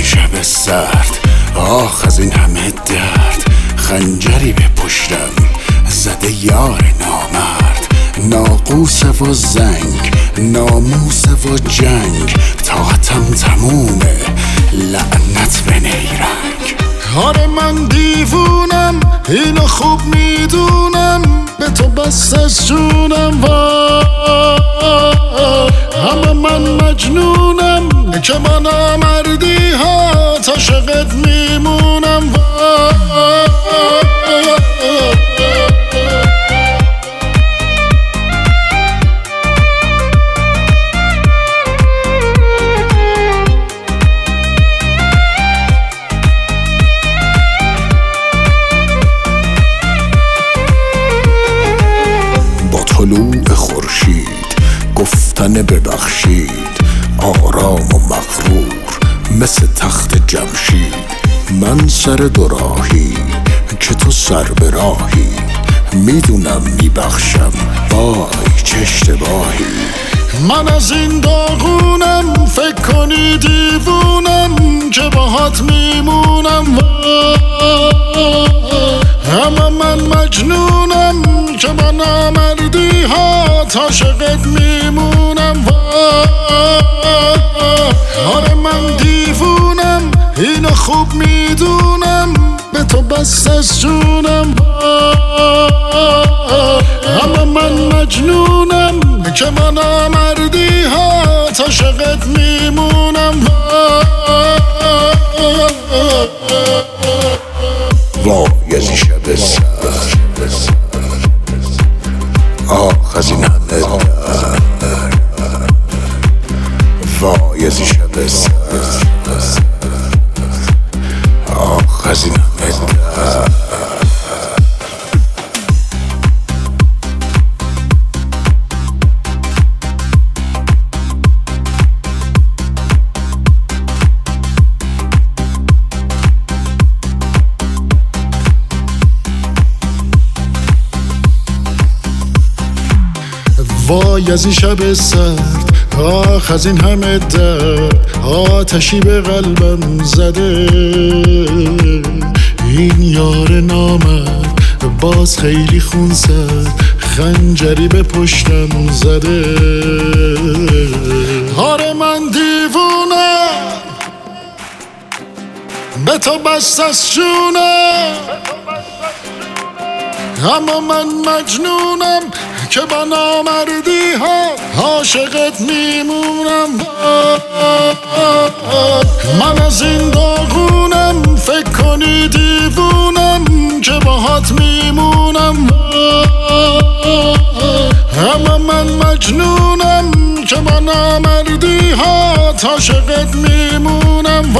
این شب سرد. آخ از این همه درد. خنجری به پشتم زده یار نامرد. ناقوس و زنگ ناموس و جنگ. طاقتم تمومه. لعنت به نیرنگ. آره من دیوونم اینو خوب می‌دونم. به تو بست از جونم همه من مجنونم که من گفتن ببخشید آرام و مغرور مثل تخت جمشید. من سر دوراهی که تو سر به راهی می‌دونم میبخشم. وای چه اشتباهی. من از این داغونم فکر کنی دیوونم که باهات میمونم. همه من مجنونم که من نامردی ها تا شقت میمونم. آره من دیوونم اینو خوب می‌دونم به تو بست از جونم. همه من مجنونم که من آمردی ها تا شقت میمونم. وای از این شب سرد آخ از این همه وای از این شب سرد آخ از این همه درد آتشی به قلبم زده. این یار نامرد باز خیلی خون زد خنجری به پشتم زده. آره من دیوونم به تو بست از جونم. اما من مجنونم که با نامردی ها عاشقت میمونم. من از این داغونم فکر کنی دیوونم که باهات میمونم. اما من مجنونم که با نامردی ها عاشقت میمونم.